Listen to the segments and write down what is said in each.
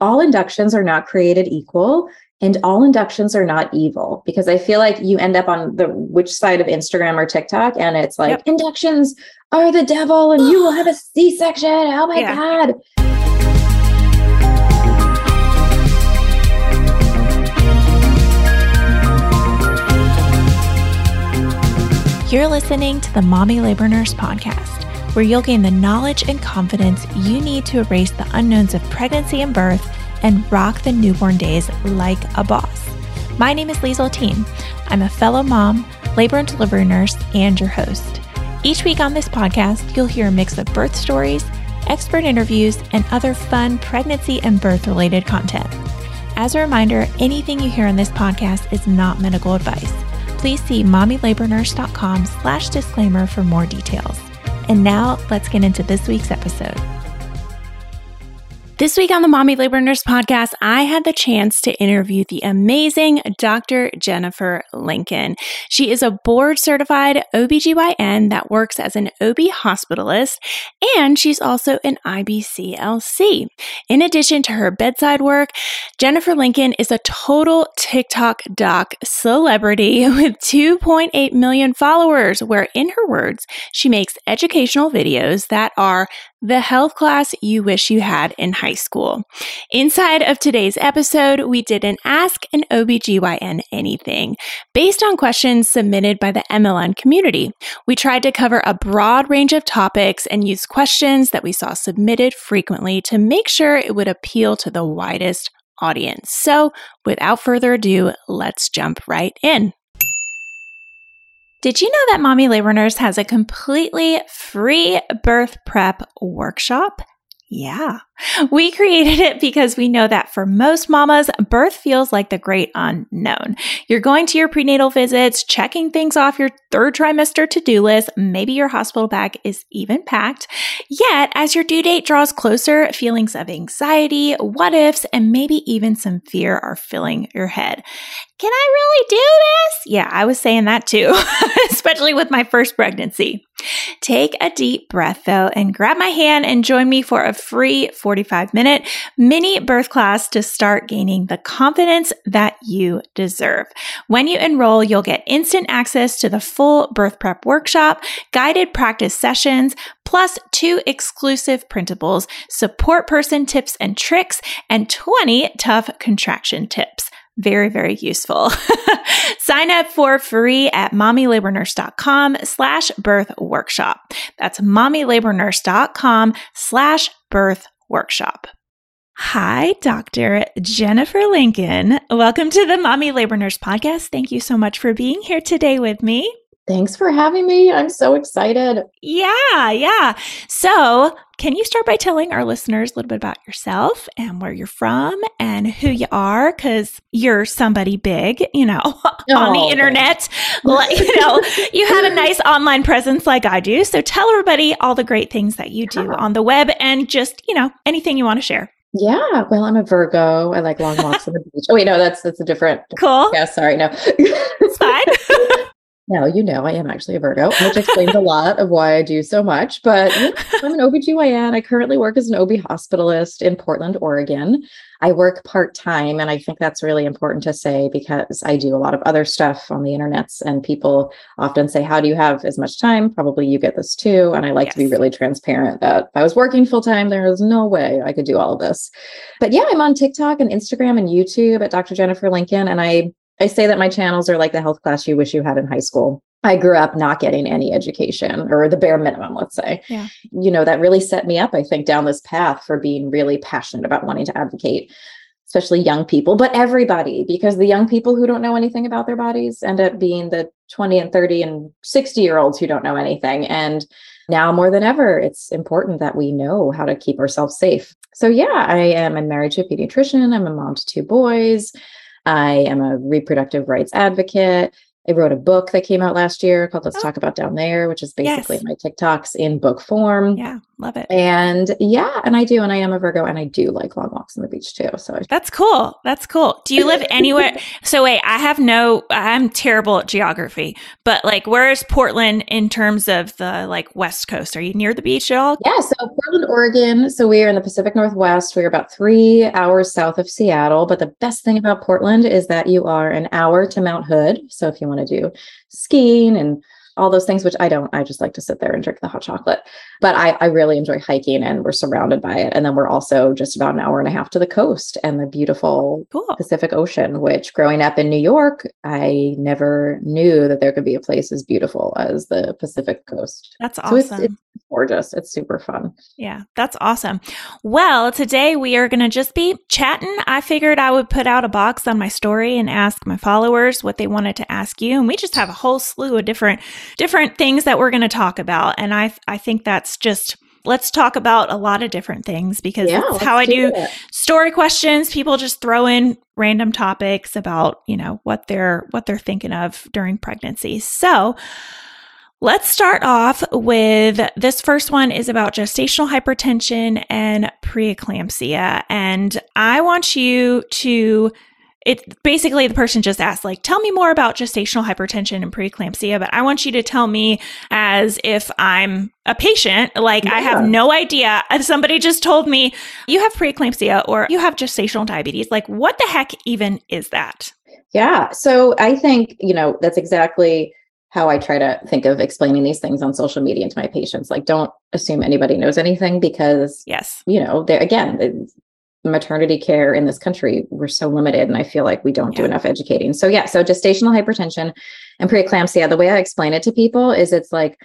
all inductions are not created equal and all inductions are not evil because I feel like you end up on the witch side of Instagram or TikTok and it's like yep. inductions are the devil and you will have a C-section. Oh my yeah. God. You're listening to the Mommy Labor Nurse podcast, where you'll gain the knowledge and confidence you need to erase the unknowns of pregnancy and birth and rock the newborn days like a boss. My name is Liesl Teen. I'm a fellow mom, labor and delivery nurse, and your host. Each week on this podcast, you'll hear a mix of birth stories, expert interviews, and other fun pregnancy and birth related content. As a reminder, anything you hear on this podcast is not medical advice please see mommylabornurse.com slash disclaimer for more details. And now let's get into this week's episode. This week on the Mommy Labor Nurse podcast, I had the chance to interview the amazing Dr. Jennifer Lincoln. She is a board certified OBGYN that works as an OB hospitalist, and she's also an IBCLC. In addition to her bedside work, Jennifer Lincoln is a total TikTok doc celebrity with 2.8 million followers, where, in her words, she makes educational videos that are the health class you wish you had in high school. Inside of today's episode, we did an Ask an OBGYN Anything based on questions submitted by the MLN community. We tried to cover a broad range of topics and use questions that we saw submitted frequently to make sure it would appeal to the widest audience. So, without further ado, let's jump right in. Did you know that Mommy Labor Nurse has a completely free birth prep workshop? Yeah. We created it because we know that for most mamas, birth feels like the great unknown. You're going to your prenatal visits, checking things off your third trimester to do list. Maybe your hospital bag is even packed. Yet, as your due date draws closer, feelings of anxiety, what ifs, and maybe even some fear are filling your head. Can I really do this? Yeah, I was saying that too, especially with my first pregnancy. Take a deep breath though and grab my hand and join me for a free 45 minute mini birth class to start gaining the confidence that you deserve. When you enroll, you'll get instant access to the full birth prep workshop, guided practice sessions, plus two exclusive printables, support person tips and tricks, and 20 tough contraction tips very, very useful. Sign up for free at mommylabornurse.com slash birth workshop. That's mommylabornurse.com slash birth workshop. Hi, Dr. Jennifer Lincoln. Welcome to the Mommy Labor Nurse podcast. Thank you so much for being here today with me. Thanks for having me. I'm so excited. Yeah, yeah. So, can you start by telling our listeners a little bit about yourself and where you're from and who you are? Because you're somebody big, you know, on the oh, internet. Like, you know, you have a nice online presence like I do. So, tell everybody all the great things that you do on the web and just, you know, anything you want to share. Yeah, well, I'm a Virgo. I like long walks on the beach. Oh wait, no, that's that's a different. Cool. Yeah, sorry, no. it's fine. No, you know, I am actually a Virgo, which explains a lot of why I do so much. But I'm an OBGYN. I currently work as an OB hospitalist in Portland, Oregon. I work part time, and I think that's really important to say because I do a lot of other stuff on the internets, and people often say, How do you have as much time? Probably you get this too. And I like yes. to be really transparent that if I was working full time, there is no way I could do all of this. But yeah, I'm on TikTok and Instagram and YouTube at Dr. Jennifer Lincoln, and I I say that my channels are like the health class you wish you had in high school. I grew up not getting any education or the bare minimum, let's say. Yeah. You know, that really set me up, I think, down this path for being really passionate about wanting to advocate, especially young people, but everybody, because the young people who don't know anything about their bodies end up being the 20 and 30 and 60 year olds who don't know anything. And now more than ever, it's important that we know how to keep ourselves safe. So, yeah, I am I'm married to a pediatrician. I'm a mom to two boys. I am a reproductive rights advocate. I wrote a book that came out last year called Let's Oh. Talk About Down There, which is basically Yes. my TikToks in book form. Yeah, love it. And yeah, and I do, and I am a Virgo, and I do like long walks on the beach too. So That's cool. That's cool. Do you live anywhere? so wait, I have no I'm terrible at geography, but like where is Portland in terms of the like west coast? Are you near the beach at all? Yeah, so Portland, Oregon. So we are in the Pacific Northwest. We're about three hours south of Seattle. But the best thing about Portland is that you are an hour to Mount Hood. So if you want to do skiing and all those things, which I don't, I just like to sit there and drink the hot chocolate. But I, I really enjoy hiking and we're surrounded by it. And then we're also just about an hour and a half to the coast and the beautiful oh, Cool. Pacific Ocean, which growing up in New York, I never knew that there could be a place as beautiful as the Pacific coast. That's So awesome. it's, it's gorgeous. It's super fun. Yeah, that's awesome. Well, today we are going to just be chatting. I figured I would put out a box on my story and ask my followers what they wanted to ask you, and we just have a whole slew of different different things that we're going to talk about. And I I think that's just let's talk about a lot of different things because that's how I do it. story questions. People just throw in random topics about, you know, what they're what they're thinking of during pregnancy. So, Let's start off with this first one is about gestational hypertension and preeclampsia. And I want you to, it basically the person just asked, like, tell me more about gestational hypertension and preeclampsia. But I want you to tell me as if I'm a patient, like I have no idea. If somebody just told me you have preeclampsia or you have gestational diabetes, like, what the heck even is that? Yeah. So I think, you know, that's exactly how I try to think of explaining these things on social media to my patients. Like, don't assume anybody knows anything because, Yes. you know, there again, maternity care in this country, we're so limited. And I feel like we don't do enough educating. So, yeah. So, gestational hypertension and preeclampsia, the way I explain it to people is it's like,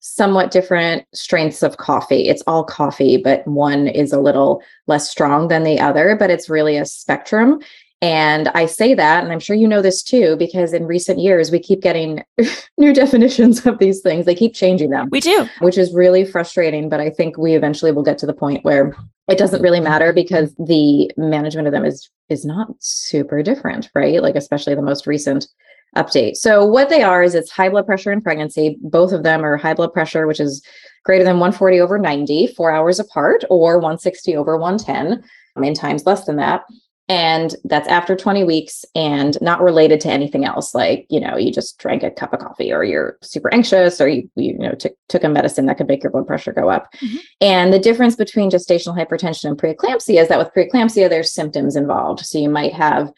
somewhat different strengths of coffee. It's all coffee, but one is a little less strong than the other, but it's really a spectrum. And I say that, and I'm sure you know this too, because in recent years, we keep getting new definitions of these things. They keep changing them, We do. which is really frustrating. But I think we eventually will get to the point where it doesn't really matter because the management of them is is not super different, right? Like especially the most recent update. So what they are is it's high blood pressure and pregnancy. Both of them are high blood pressure, which is greater than 140 over 90, four hours apart, or 160 over 110, I mean times less than that. And that's after 20 weeks and not related to anything else. Like, you know, you just drank a cup of coffee or you're super anxious or you, you know, took took a medicine that could make your blood pressure go up. Mhm. And the difference between gestational hypertension and preeclampsia is that with preeclampsia, there's symptoms involved. So you might have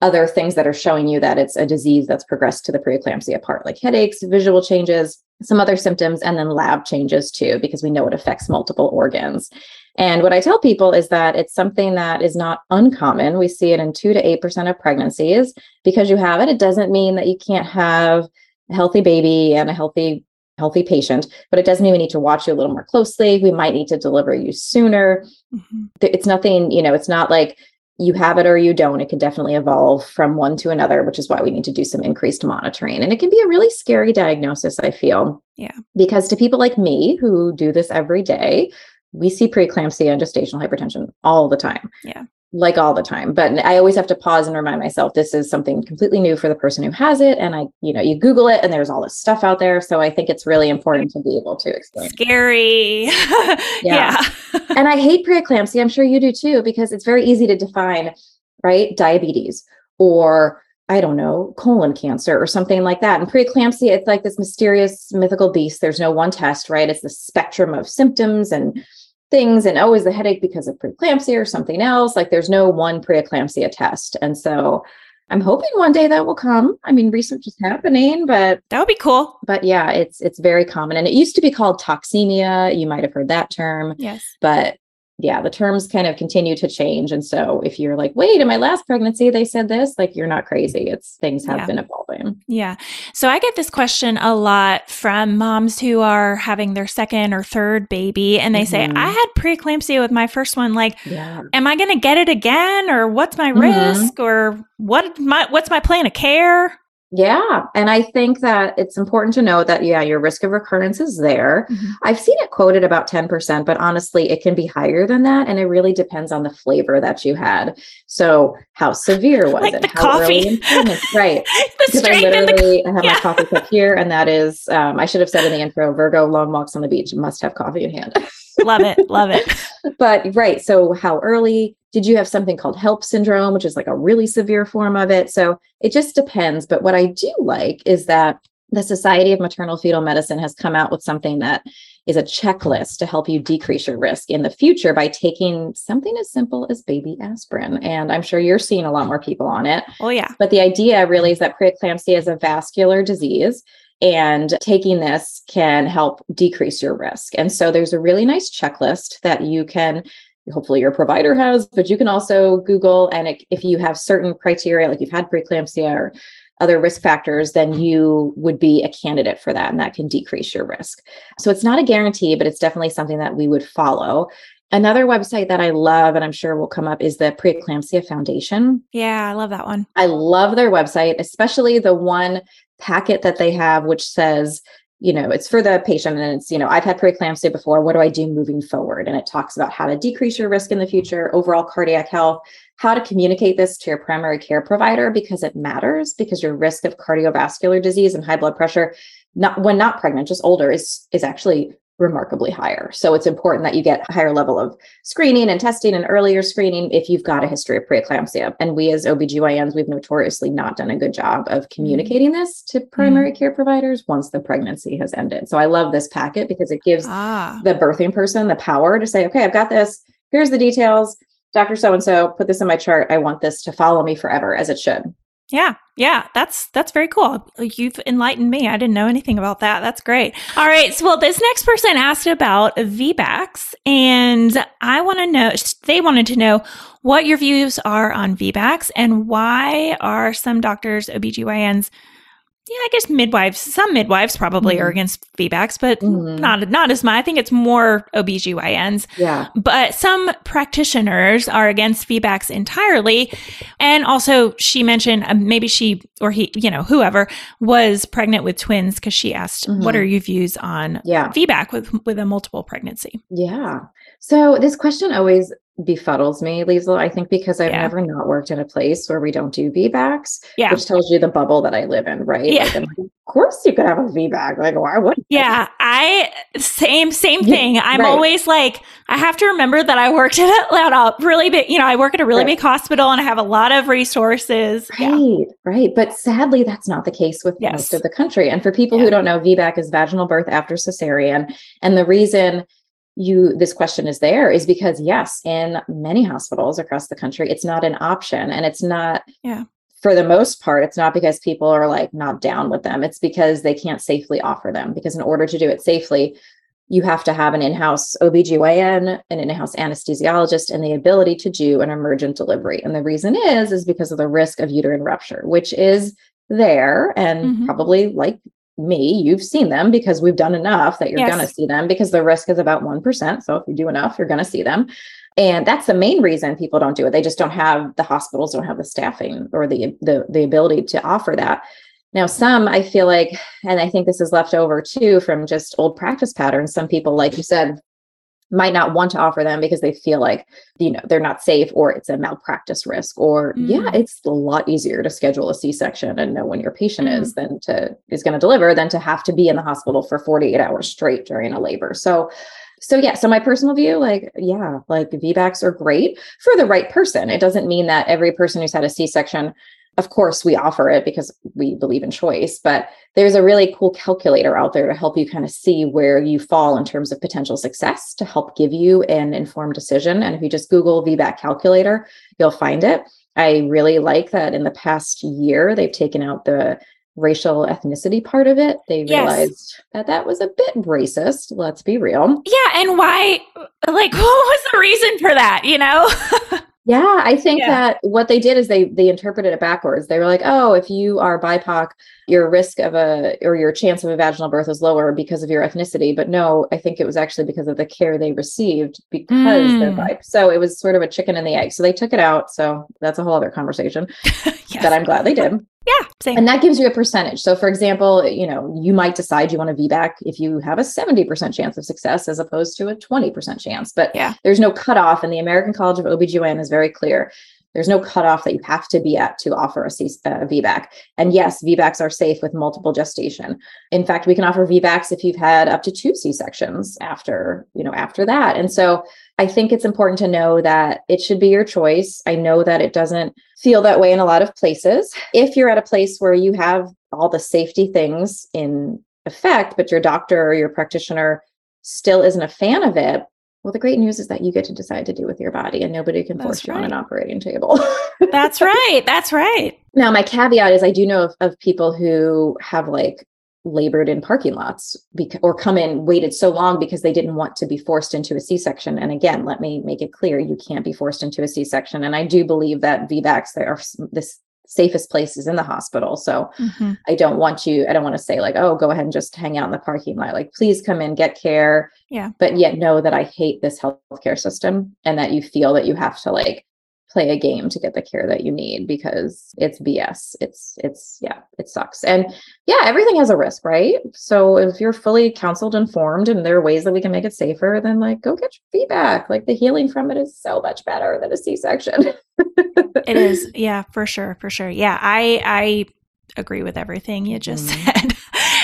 other things that are showing you that it's a disease that's progressed to the preeclampsia part, like headaches, visual changes, some other symptoms, and then lab changes too, because we know it affects multiple organs. And what I tell people is that it's something that is not uncommon. We see it in two to 8% of pregnancies. Because you have it, it doesn't mean that you can't have a healthy baby and a healthy healthy patient, but it does mean we need to watch you a little more closely. We might need to deliver you sooner. Mhm. It's nothing, you know, it's not like you have it or you don't. It can definitely evolve from one to another, which is why we need to do some increased monitoring. And it can be a really scary diagnosis, I feel. Yeah. Because to people like me who do this every day, we see preeclampsia and gestational hypertension all the time. Yeah. Like all the time. But I always have to pause and remind myself this is something completely new for the person who has it. And I, you know, you Google it and there's all this stuff out there. So I think it's really important to be able to explain. Scary. yeah. and I hate preeclampsia. I'm sure you do too, because it's very easy to define, right? Diabetes or I don't know, colon cancer or something like that. And preeclampsia, it's like this mysterious mythical beast. There's no one test, right? It's the spectrum of symptoms and things. And oh, is the headache because of preeclampsia or something else? Like there's no one preeclampsia test. And so I'm hoping one day that will come. I mean, research is happening, but That would be cool. but yeah, it's it's very common. And it used to be called toxemia. You might have heard that term Yes. but yeah the terms kind of continue to change and so if you're like wait in my last pregnancy they said this like you're not crazy it's things have Yeah. been evolving Yeah. So I get this question a lot from moms who are having their second or third baby and they say, Mhm. I had preeclampsia with my first one. Like, yeah am I going to get it again or what's my Mhm. risk or what my what's my plan of care? Yeah. And I think that it's important to know that, yeah, your risk of recurrence is there. Mm-hmm. I've seen it quoted about 10%, but honestly, it can be higher than that. And it really depends on the flavor that you had. So, how severe was like it? The how coffee. right. because I literally the, have yeah. my coffee cup here. And that is, um, I should have said in the intro Virgo long walks on the beach must have coffee in hand. love it. Love it. but, right. So, how early? Did you have something called HELLP syndrome, which is like a really severe form of it? So it just depends. But what I do like is that the Society of Maternal Fetal Medicine has come out with something that is a checklist to help you decrease your risk in the future by taking something as simple as baby aspirin. And I'm sure you're seeing a lot more people on it. Oh, yeah. But the idea really is that preeclampsia is a vascular disease and taking this can help decrease your risk. And so there's a really nice checklist that you can hopefully your provider has, but you can also Google. And it, if you have certain criteria, like you've had preeclampsia or other risk factors, then you would be a candidate for that. And that can decrease your risk. So it's not a guarantee, but it's definitely something that we would follow. Another website that I love, and I'm sure will come up, is the Preeclampsia Foundation. Yeah, I love that one. I love their website, especially the one packet that they have, which says you know, it's for the patient and it's, you know, I've had preeclampsia before. What do I do moving forward? And it talks about how to decrease your risk in the future, overall cardiac health, how to communicate this to your primary care provider because it matters because your risk of cardiovascular disease and high blood pressure, not when not pregnant, just older is is actually remarkably higher. So it's important that you get a higher level of screening and testing and earlier screening if you've got a history of preeclampsia. And we as OBGYNs, we've notoriously not done a good job of mm-hmm. communicating this to primary mm. care providers once the pregnancy has ended. So I love this packet because it gives ah. the birthing person the power to say, okay, I've got this. Here's the details. Dr. So and so put this in my chart. I want this to follow me forever as it should. Yeah, yeah, that's that's very cool. You've enlightened me. I didn't know anything about that. That's great. All right, so well, this next person asked about VBACs, and I want to know. They wanted to know what your views are on VBACs and why are some doctors, OBGYNs, yeah, I guess midwives, some midwives probably mm-hmm. are against VBACs, but mm-hmm. not not as much. I think it's more OBGYNs. Yeah. But some practitioners are against VBACs entirely. And also she mentioned uh, maybe she or he, you know, whoever was pregnant with twins because she asked, mm-hmm. what are your views on yeah. VBAC with with a multiple pregnancy? Yeah. So this question always befuddles me, Liesl. I think because I've yeah. never not worked in a place where we don't do VBACs, yeah. which tells you the bubble that I live in, right? Yeah. Like, like, of course you could have a VBAC. Like, why would you Yeah, I same same thing. I'm right. always like, I have to remember that I worked at a, really big, you know, I work at a really right. big hospital and I have a lot of resources. Right, yeah. right. But sadly, that's not the case with yes. most of the country. And for people yeah. who don't know, VBAC is vaginal birth after cesarean. And the reason you this question is there is because yes in many hospitals across the country it's not an option and it's not yeah for the most part it's not because people are like not down with them it's because they can't safely offer them because in order to do it safely you have to have an in-house OBGYN, an in-house anesthesiologist, and the ability to do an emergent delivery. And the reason is, is because of the risk of uterine rupture, which is there and mm-hmm. probably like me, you've seen them because we've done enough that you're yes. going to see them because the risk is about 1%. So if you do enough, you're going to see them. And that's the main reason people don't do it. They just don't have the hospitals don't have the staffing or the the the ability to offer that. Now, some I feel like, and I think this is left over too from just old practice patterns. Some people, like you said, might not want to offer them because they feel like you know they're not safe or it's a malpractice risk or mm. yeah it's a lot easier to schedule a c-section and know when your patient mm. is than to is going to deliver than to have to be in the hospital for 48 hours straight during a labor so so yeah so my personal view like yeah like vbacs are great for the right person it doesn't mean that every person who's had a c-section of course we offer it because we believe in choice but there's a really cool calculator out there to help you kind of see where you fall in terms of potential success to help give you an informed decision. And if you just google vbac calculator you'll find it. I really like that in the past year they've taken out the racial ethnicity part of it. They realized yes. that that was a bit racist let's be real. Yeah and why like what was the reason for that you know Yeah, I think yeah. that what they did is they they interpreted it backwards. They were like, "Oh, if you are BIPOC, your risk of a or your chance of a vaginal birth is lower because of your ethnicity." But no, I think it was actually because of the care they received because mm. they're BIPOC. So it was sort of a chicken and the egg. So they took it out. So that's a whole other conversation yes. that I'm glad they did. Yeah, same. And that gives you a percentage. So, for example, you know, you might decide you want to VBAC if you have a 70% chance of success as opposed to a 20% chance. But yeah. there's no cutoff. And the American College of OBGYN is very clear. There's no cutoff that you have to be at to offer a, C- uh, a VBAC. And yes, VBACs are safe with multiple gestation. In fact, we can offer VBACs if you've had up to two C-sections after, you know, after that. And so I think it's important to know that it should be your choice. I know that it doesn't feel that way in a lot of places. If you're at a place where you have all the safety things in effect, but your doctor or your practitioner still isn't a fan of it, well, the great news is that you get to decide to do with your body and nobody can force you on an operating table. That's right. That's right. Now, my caveat is I do know of, of people who have like labored in parking lots because, or come in waited so long because they didn't want to be forced into a c-section. And again let me make it clear you can't be forced into a c-section. And i do believe that vbacs there are this safest places in the hospital. So mm-hmm. i don't want you i don't want to say like oh go ahead and just hang out in the parking lot. Like please come in get care. Yeah. But yet know that i hate this healthcare system and that you feel that you have to like play a game to get the care that you need because it's BS. It's it's yeah, it sucks. And yeah, everything has a risk, right? So if you're fully counseled, informed, and there are ways that we can make it safer, then like go get your VBAC. Like the healing from it is so much better than a C-section. it is, yeah, for sure, for sure. Yeah, I I agree with everything you just mm. said.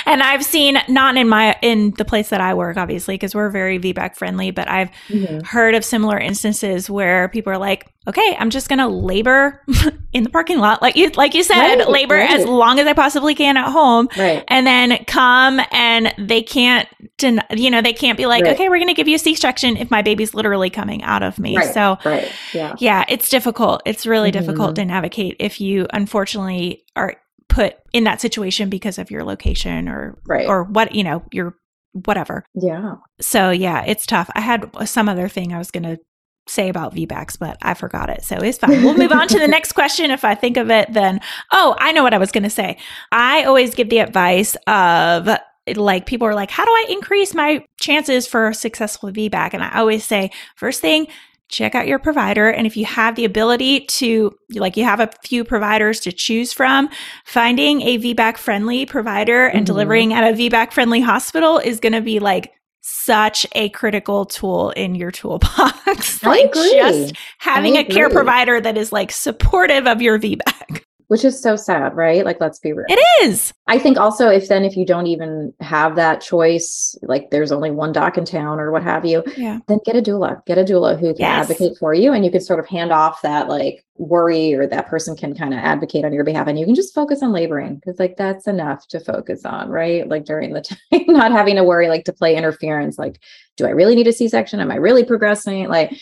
And I've seen not in my in the place that I work, obviously, because we're very VBAC friendly, but I've mm-hmm. heard of similar instances where people are like, "Okay, I'm just gonna labor in the parking lot, like you like you said, right, labor right. as long as I possibly can at home, right. and then come and they can't, den- you know, they can't be like, okay, we're gonna give you a C-section if my baby's literally coming out of me. So, right, yeah, yeah, it's difficult. It's really mm-hmm. difficult to navigate if you unfortunately are put in that situation because of your location or right. or what you know your whatever. Yeah. So yeah, it's tough. I had some other thing I was going to say about VBACs, but I forgot it. So it's fine. We'll move on to the next question. If I think of it, then, oh, I know what I was going to say. I always give the advice of like people are like, how do I increase my chances for a successful VBAC? And I always say, first thing, check out your provider. And if you have the ability to, like, you have a few providers to choose from, finding a VBAC friendly provider and mm-hmm. delivering at a VBAC friendly hospital is going to be like such a critical tool in your toolbox. like, just having a care provider that is like supportive of your VBAC which is so sad, right? Like, let's be real. It is. I think also if then if you don't even have that choice, like there's only one doc in town or what have you, yeah. then get a doula. Get a doula who can yes. advocate for you, and you can sort of hand off that like worry, or that person can kind of advocate on your behalf, and you can just focus on laboring because like that's enough to focus on, right? Like during the time, not having to worry like to play interference. Like, do I really need a C-section? Am I really progressing? Like,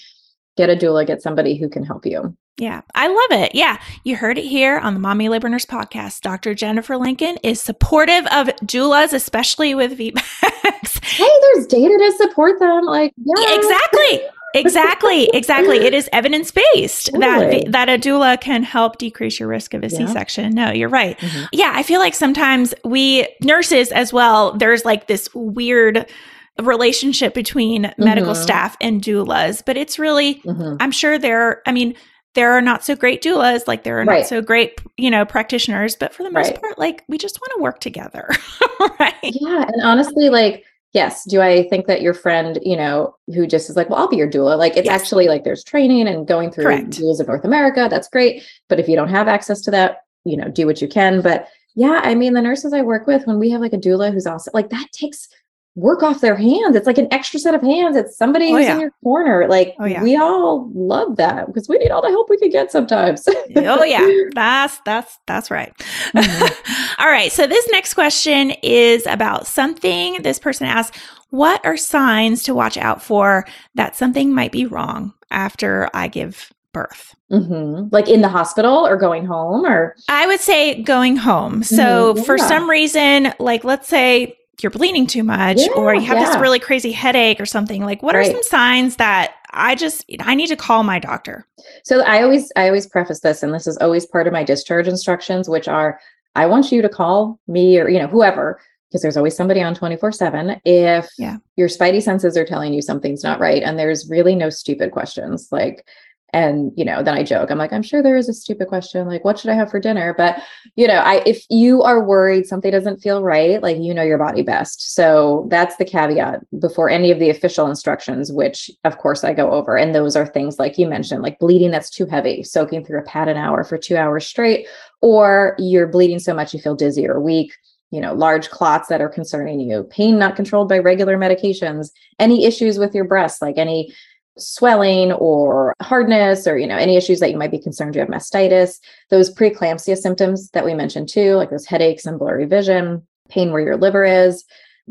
get a doula. Get somebody who can help you. Yeah, I love it. Yeah, you heard it here on the Mommy Labor Nurse podcast. Dr. Jennifer Lincoln is supportive of doulas, especially with VBACs. Hey, there's data to support them. Like, yeah. Exactly. exactly exactly it is evidence based totally. that that a doula can help decrease your risk of a yeah. c-section no you're right mm-hmm. yeah i feel like sometimes we nurses as well there's like this weird relationship between mm-hmm. medical staff and doulas but it's really mm-hmm. i'm sure there i mean there are not so great doulas, like there are right. not so great, you know, practitioners, but for the most right. part, like we just want to work together. right. Yeah. And honestly, like, yes, do I think that your friend, you know, who just is like, well, I'll be your doula, like it's yes. actually like there's training and going through Correct. doulas of North America. That's great. But if you don't have access to that, you know, do what you can. But yeah, I mean, the nurses I work with, when we have like a doula who's also like that takes work off their hands. It's like an extra set of hands. It's somebody oh, who's yeah. in your corner. Like oh, yeah. we all love that because we need all the help we can get sometimes. oh yeah. That's that's that's right. Mm-hmm. all right. So this next question is about something this person asked, what are signs to watch out for that something might be wrong after I give birth? Mm-hmm. Like in the hospital or going home or I would say going home. So mm-hmm. for some reason, like let's say you're bleeding too much yeah, or you have yeah. this really crazy headache or something like what right. are some signs that i just i need to call my doctor so i always i always preface this and this is always part of my discharge instructions which are i want you to call me or you know whoever because there's always somebody on 24 7 if yeah. your spidey senses are telling you something's not right and there's really no stupid questions like and you know then i joke. I'm like i'm sure there is a stupid question like what should i have for dinner? But you know i if you are worried something doesn't feel right like you know your body best. So that's the caveat before any of the official instructions which of course i go over. And those are things like you mentioned like bleeding that's too heavy soaking through a pad an hour for two hours straight or you're bleeding so much you feel dizzy or weak you know large clots that are concerning you pain not controlled by regular medications any issues with your breasts like any swelling or hardness or you know any issues that you might be concerned you have mastitis those preeclampsia symptoms that we mentioned too like those headaches and blurry vision pain where your liver is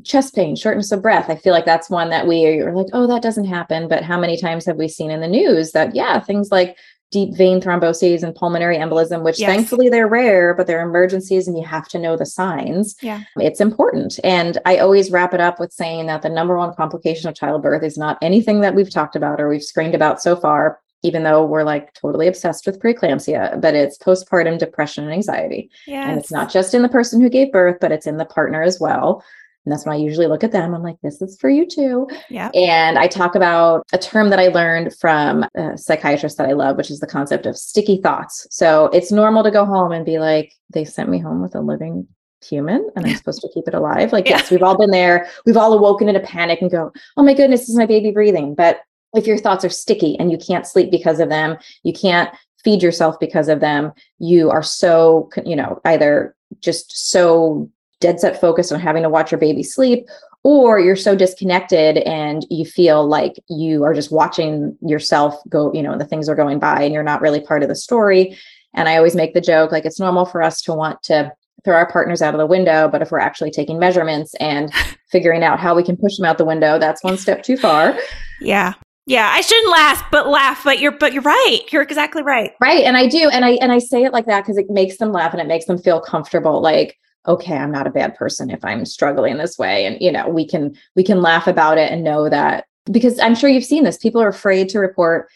chest pain shortness of breath. I feel like that's one that we are like oh that doesn't happen. But how many times have we seen in the news that yeah things like deep vein thromboses and pulmonary embolism, which yes. thankfully they're rare, but they're emergencies and you have to know the signs. Yeah. It's important. And I always wrap it up with saying that the number one complication of childbirth is not anything that we've talked about or we've screened about so far, even though we're like totally obsessed with preeclampsia, but it's postpartum depression and anxiety. Yes. And it's not just in the person who gave birth, but it's in the partner as well. And that's when I usually look at them. I'm like, this is for you too. Yeah. And I talk about a term that I learned from a psychiatrist that I love, which is the concept of sticky thoughts. So it's normal to go home and be like, they sent me home with a living human and I'm supposed to keep it alive. Like, yeah. yes, we've all been there. We've all awoken in a panic and go, oh my goodness, is my baby breathing? But if your thoughts are sticky and you can't sleep because of them, you can't feed yourself because of them, you are so, you know, either just so dead set focused on having to watch your baby sleep or you're so disconnected and you feel like you are just watching yourself go you know the things are going by and you're not really part of the story and i always make the joke like it's normal for us to want to throw our partners out of the window but if we're actually taking measurements and figuring out how we can push them out the window that's one step too far yeah yeah, I shouldn't laugh, but laugh. But you're, but you're right. You're exactly right. Right, and I do, and I and I say it like that because it makes them laugh and it makes them feel comfortable. Like, okay i'm not a bad person if i'm struggling this way and you know we can we can laugh about it and know that because i'm sure you've seen this people are afraid to report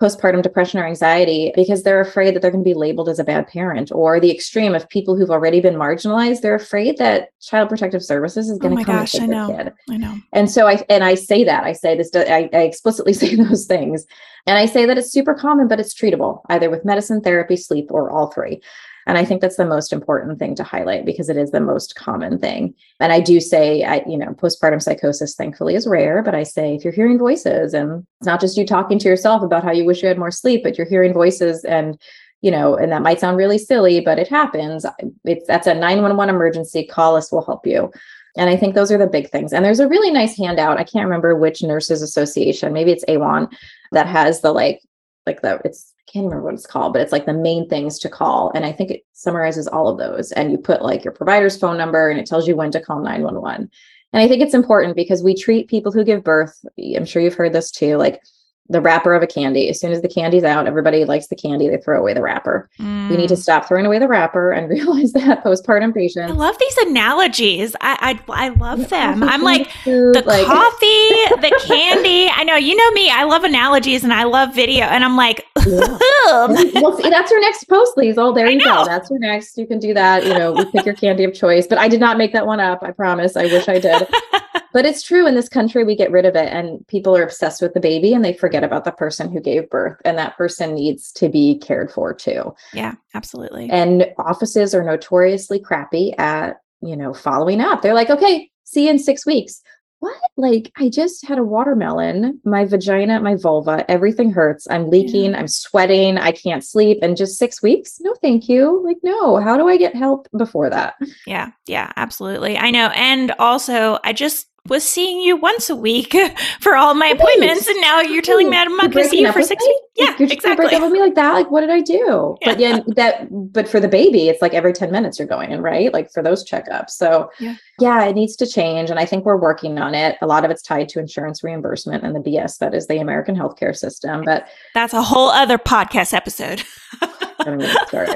postpartum depression or anxiety because they're afraid that they're going to be labeled as a bad parent or the extreme of people who've already been marginalized they're afraid that child protective services is going oh to come gosh, I know. kid I know and so I and I say that I say this I, I explicitly say those things and I say that it's super common but it's treatable either with medicine therapy sleep or all three and I think that's the most important thing to highlight because it is the most common thing. And I do say, I, you know, postpartum psychosis thankfully is rare, but I say if you're hearing voices and it's not just you talking to yourself about how you wish you had more sleep, but you're hearing voices and you know, and that might sound really silly, but it happens. It's that's a 911 emergency. Call us, we'll help you. And I think those are the big things. And there's a really nice handout. I can't remember which nurses association, maybe it's AWHONN, that has the like, like the it's can't remember what it's called, but it's like the main things to call. And I think it summarizes all of those. And you put like your provider's phone number and it tells you when to call 911. And I think it's important because we treat people who give birth, I'm sure you've heard this too, like the wrapper of a candy. As soon as the candy's out, everybody likes the candy, they throw away the wrapper. Mm. We need to mm. stop throwing away the wrapper and realize that postpartum patients. I love these analogies. I I, I love them. I'm like food, the like- coffee, the candy. I know you know me. I love analogies and I love video. And I'm like, yeah. well, see, that's your next post, Liesl. Oh, there you go. That's your next. You can do that. You know, pick your candy of choice. But I did not make that one up. I promise. I wish I did. but it's true in this country we get rid of it and people are obsessed with the baby and they forget about the person who gave birth and that person needs to be cared for too yeah absolutely and offices are notoriously crappy at you know following up they're like okay see you in six weeks what? Like i just had a watermelon my vagina my vulva everything hurts. I'm leaking i'm sweating i can't sleep and just six weeks? No thank you. Like no how do i get help before that? Yeah yeah absolutely. I know and also i just was seeing you once a week for all my appointments, and now you're telling me I'm not going to see you for six weeks. Yeah, you're exactly. Break up with me like that. Like, what did I do? Yeah. But yeah, that. But for the baby, it's like every ten minutes you're going in, right? Like for those checkups. So yeah. yeah, it needs to change, and I think we're working on it. A lot of it's tied to insurance reimbursement and the BS that is the American healthcare system. But that's a whole other podcast episode.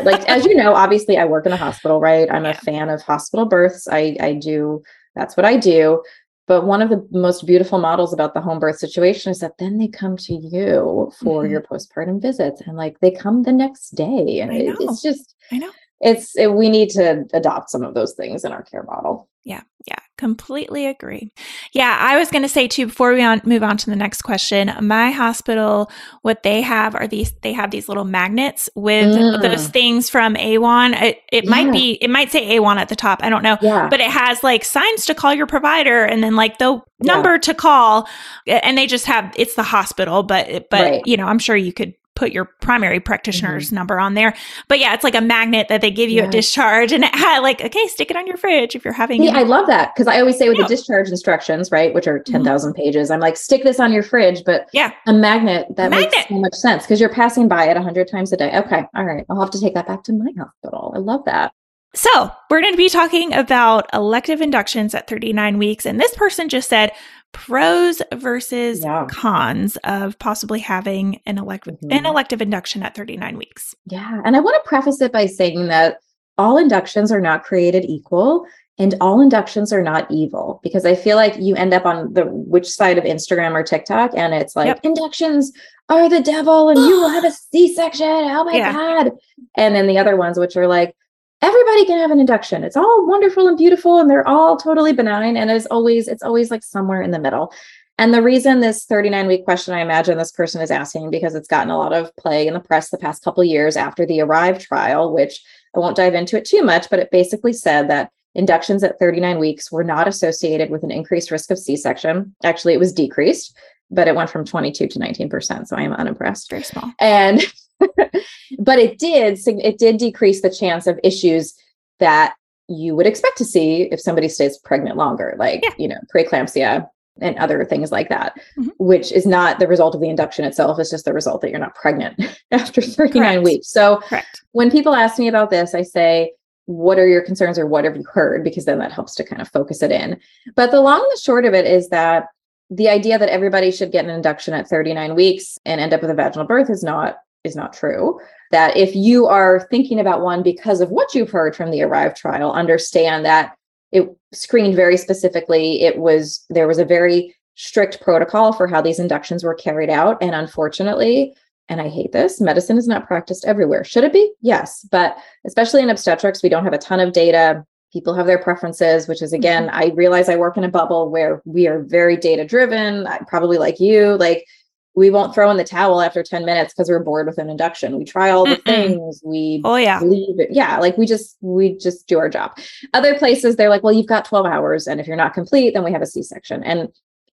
like as you know, obviously I work in a hospital, right? I'm yeah. a fan of hospital births. I I do that's what I do. But one of the most beautiful models about the home birth situation is that then they come to you for mm-hmm. your postpartum visits and like they come the next day. And it, it's just, I know. It's it, we need to adopt some of those things in our care model. Yeah, yeah, completely agree. Yeah, I was going to say too before we on, move on to the next question. My hospital, what they have are these. They have these little magnets with Mm. those things from AWHONN. It, it might be, it might say AWHONN at the top. I don't know, Yeah. but it has like signs to call your provider and then like the Yeah. number to call. And they just have it's the hospital, but but Right. you know, I'm sure you could put your primary practitioner's number on there. But yeah, it's like a magnet that they give you at Mm-hmm. Discharge, and it had like, okay, stick it on your fridge if you're having. An- I love that because I always say with Yeah. Mm-hmm. the discharge instructions, right, which are 10,000 pages, I'm like, stick this on your fridge, but Yeah. a magnet that Magnet. makes so much sense because you're passing by it 100 times a day. Okay. All right. I'll have to take that back to my hospital. I love that. So, we're going to be talking about elective inductions at 39 weeks. And this person just said pros versus Yeah. cons of possibly having an, elect- Mhm. an elective induction at 39 weeks. Yeah. And I want to preface it by saying that all inductions are not created equal and all inductions are not evil because I feel like you end up on the witch side of Instagram or TikTok and it's like Yep. inductions are the devil and you will have a C-section. Oh my Yeah. God. And then the other ones which are like everybody can have an induction. It's all wonderful and beautiful and they're all totally benign. And as always, it's always like somewhere in the middle. And the reason this 39 week question, I imagine this person is asking because it's gotten a lot of play in the press the past couple years after the Arrive trial, which I won't dive into it too much, but it basically said that inductions at 39 weeks were not associated with an increased risk of C section. Actually, it was decreased, but it went from 22 to 19%. So I am unimpressed Very small. and but it did it did decrease the chance of issues that you would expect to see if somebody stays pregnant longer like Yeah. you know preeclampsia and other things like that Mhm. which is not the result of the induction itself it's just the result that you're not pregnant after 39 Correct. weeks so Correct. when people ask me about this i say what are your concerns or what have you heard because then that helps to kind of focus it in but the long and the short of it is that the idea that everybody should get an induction at 39 weeks and end up with a vaginal birth is not is not true that if you are thinking about one because of what you've heard from the arrive trial understand that it screened very specifically. It was there was a very strict protocol for how these inductions were carried out. And unfortunately and i hate this medicine is not practiced everywhere. Should it be? Yes. But especially in obstetrics we don't have a ton of data. People have their preferences which is mm-hmm. again i realize i work in a bubble where we are very data driven probably like you like we won't throw in the towel after 10 minutes because we're bored with an induction. We try all the Mm-mm. things. We Oh, yeah. believe it. Yeah like we just we just do our job. Other places they're like well you've got 12 hours and if you're not complete then we have a c-section. And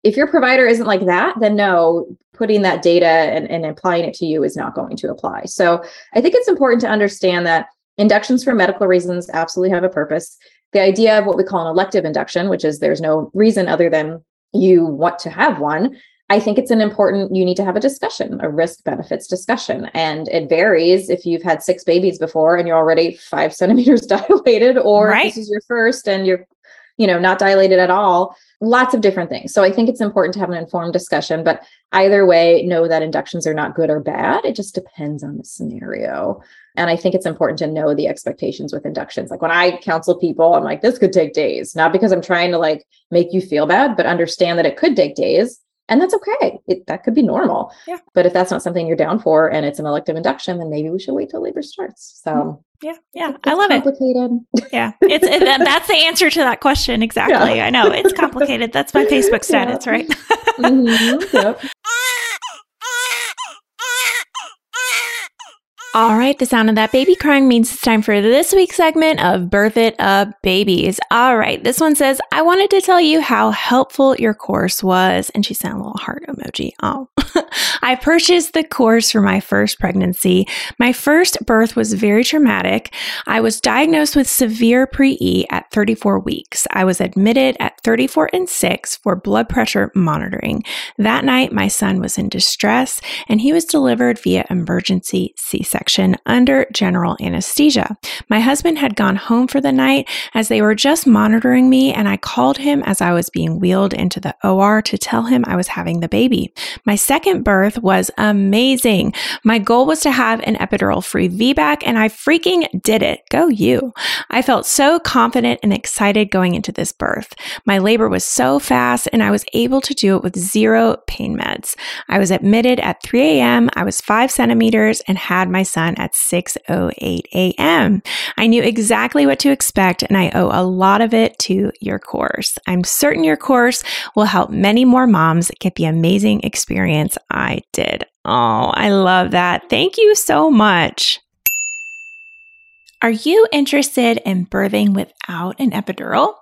if your provider isn't like that then no putting that data and, and applying it to you is not going to apply. So i think it's important to understand that inductions for medical reasons absolutely have a purpose. The idea of what we call an elective induction which is there's no reason other than you want to have one I think it's an important, you need to have a discussion, a risk benefits discussion. And it varies if you've had six babies before and you're already five centimeters dilated, or Right. this is your first and you're, you know, not dilated at all. Lots of different things. So I think it's important to have an informed discussion. But either way, know that inductions are not good or bad. It just depends on the scenario. And I think it's important to know the expectations with inductions. Like when I counsel people, I'm like, this could take days, not because I'm trying to like make you feel bad, but understand that it could take days and that's okay. It, that could be normal. Yeah. But if that's not something you're down for and it's an elective induction, then maybe we should wait till labor starts. So Yeah. Yeah. it's I love it. complicated. Yeah. It's it, that's the answer to that question. Exactly. Yeah. I know. It's complicated. That's my Facebook status, right? Mhm, yep. All right, the sound of that baby crying means it's time for this week's segment of Birth It Up Babies. All right, this one says, I wanted to tell you how helpful your course was. And she sent a little heart emoji. Oh, I purchased the course for my first pregnancy. My first birth was very traumatic. I was diagnosed with severe pre E at 34 weeks. I was admitted at 34 and 6 for blood pressure monitoring. That night, my son was in distress and he was delivered via emergency C section under general anesthesia. My husband had gone home for the night as they were just monitoring me, and I called him as I was being wheeled into the OR to tell him I was having the baby. My second birth was amazing. My goal was to have an epidural free VBAC, and I freaking did it. Go you. I felt so confident and excited going into this birth. My labor was so fast, and I was able to do it with zero pain meds. I was admitted at 3 a.m. I was five centimeters and had my son at 6:08 a.m. I knew exactly what to expect and I owe a lot of it to your course. I'm certain your course will help many more moms get the amazing experience I did. Oh, I love that. Thank you so much. Are you interested in birthing without an epidural?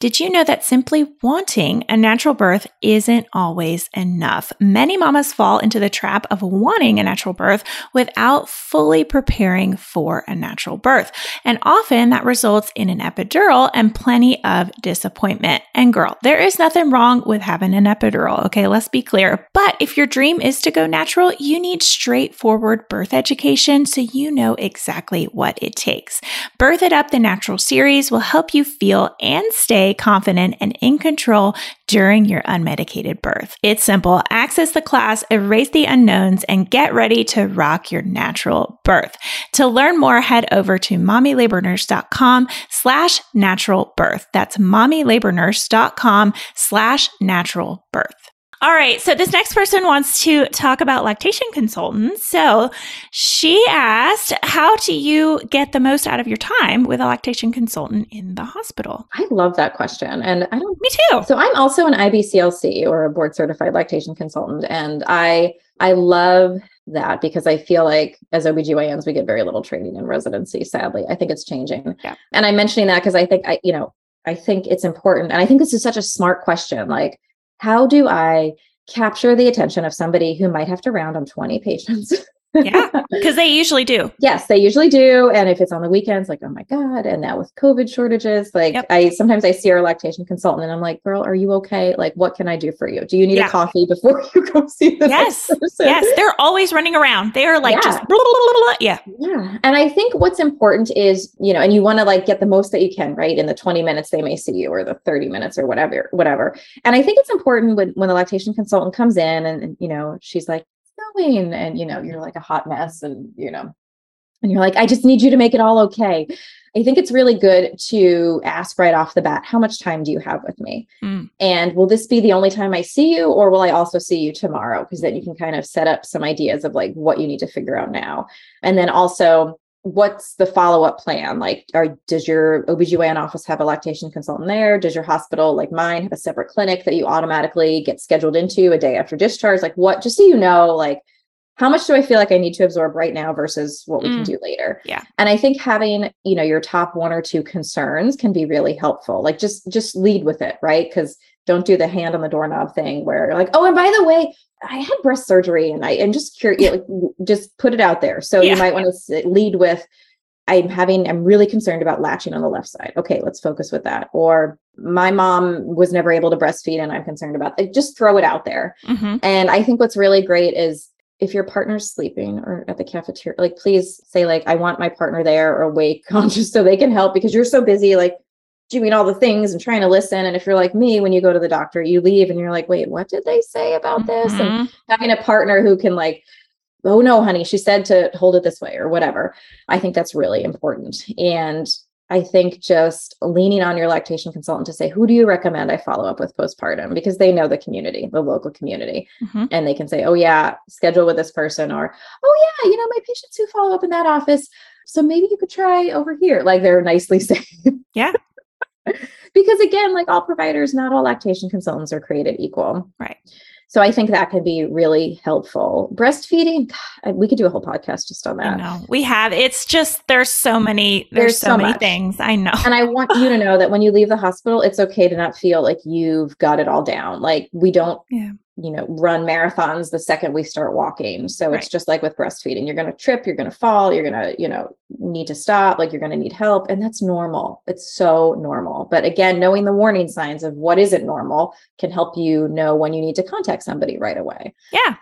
Did you know that simply wanting a natural birth isn't always enough? Many mamas fall into the trap of wanting a natural birth without fully preparing for a natural birth. And often that results in an epidural and plenty of disappointment. And girl, there is nothing wrong with having an epidural. Okay, let's be clear. But if your dream is to go natural, you need straightforward birth education so you know exactly what it takes. Birth It Up the Natural series will help you feel and stay confident and in control during your unmedicated birth. It's simple. Access the class, erase the unknowns, and get ready to rock your natural birth. To learn more, head over to mommylabornurse.com slash natural birth. That's mommylabornurse.com slash natural birth. All right. So this next person wants to talk about lactation consultants. So she asked, how do you get the most out of your time with a lactation consultant in the hospital? I love that question. And I don't Me too. So I'm also an IBCLC or a board certified lactation consultant. And I I love that because I feel like as OBGYNs, we get very little training in residency, sadly. I think it's changing. Yeah. And I'm mentioning that because I think I, you know, I think it's important. And I think this is such a smart question. Like, how do I capture the attention of somebody who might have to round on 20 patients? yeah, because they usually do. Yes, they usually do. And if it's on the weekends, like, oh my God. And now with COVID shortages, like Yep. I sometimes I see our lactation consultant and I'm like, girl, are you okay? Like, what can I do for you? Do you need Yeah. a coffee before you go see the Yes? Yes, they're always running around. They are like Yeah. just blah, blah, blah. yeah. Yeah. And I think what's important is, you know, and you want to like get the most that you can, right? In the 20 minutes they may see you or the 30 minutes or whatever, whatever. And I think it's important when, when the lactation consultant comes in and, and, you know, she's like, "It's going, and you know, you're like a hot mess and you know, and you're like, I just need you to make it all okay. I think it's really good to ask right off the bat, how much time do you have with me? Mm. And will this be the only time I see you, or will I also see you tomorrow? Because then you can kind of set up some ideas of like what you need to figure out now. And then also, what's the follow-up plan? Like, are does your OBGYN office have a lactation consultant there? Does your hospital, like mine, have a separate clinic that you automatically get scheduled into a day after discharge? Like what, just so you know, like how much do I feel like I need to absorb right now versus what we can Mm. do later? Yeah. And I think having, you know, your top one or two concerns can be really helpful. Like just just lead with it, right? Because don't do the hand on the doorknob thing where you're like, oh, and by the way, I had breast surgery and I and just curious, like, just put it out there. So Yeah. you might want to lead with, I'm having, I'm really concerned about latching on the left side. Okay, let's focus with that. Or my mom was never able to breastfeed and I'm concerned about like just throw it out there. hmm And I think what's really great is if your partner's sleeping or at the cafeteria, like please say like, I want my partner there or awake, conscious, so they can help because you're so busy, like doing all the things and trying to listen. And if you're like me, when you go to the doctor, you leave and you're like, wait, what did they say about this? And Mhm. having a partner who can like, oh no, honey, she said to hold it this way or whatever. I think that's really important. And I think just leaning on your lactation consultant to say, who do you recommend I follow up with postpartum? Because they know the community, the local community Mhm. and they can say, oh, yeah, schedule with this person, or oh, yeah, you know, my patients who follow up in that office. So maybe you could try over here. Like they're nicely saying. Yeah. Because again, like all providers, not all lactation consultants are created equal. Right. So I think that can be really helpful. Breastfeeding, God, we could do a whole podcast just on I that. know. We have. It's just there's so many there's, There's so, so many much. things. I know. And I want you to know that when you leave the hospital, it's okay to not feel like you've got it all down. Like we don't, Yeah. You know, run marathons the second we start walking. So Right. it's just like with breastfeeding. You're going to trip, you're going to fall, you're going to, you know, need to stop, like you're going to need help. And that's normal. It's so normal. But again, knowing the warning signs of what isn't normal can help you know when you need to contact somebody right away. Yeah.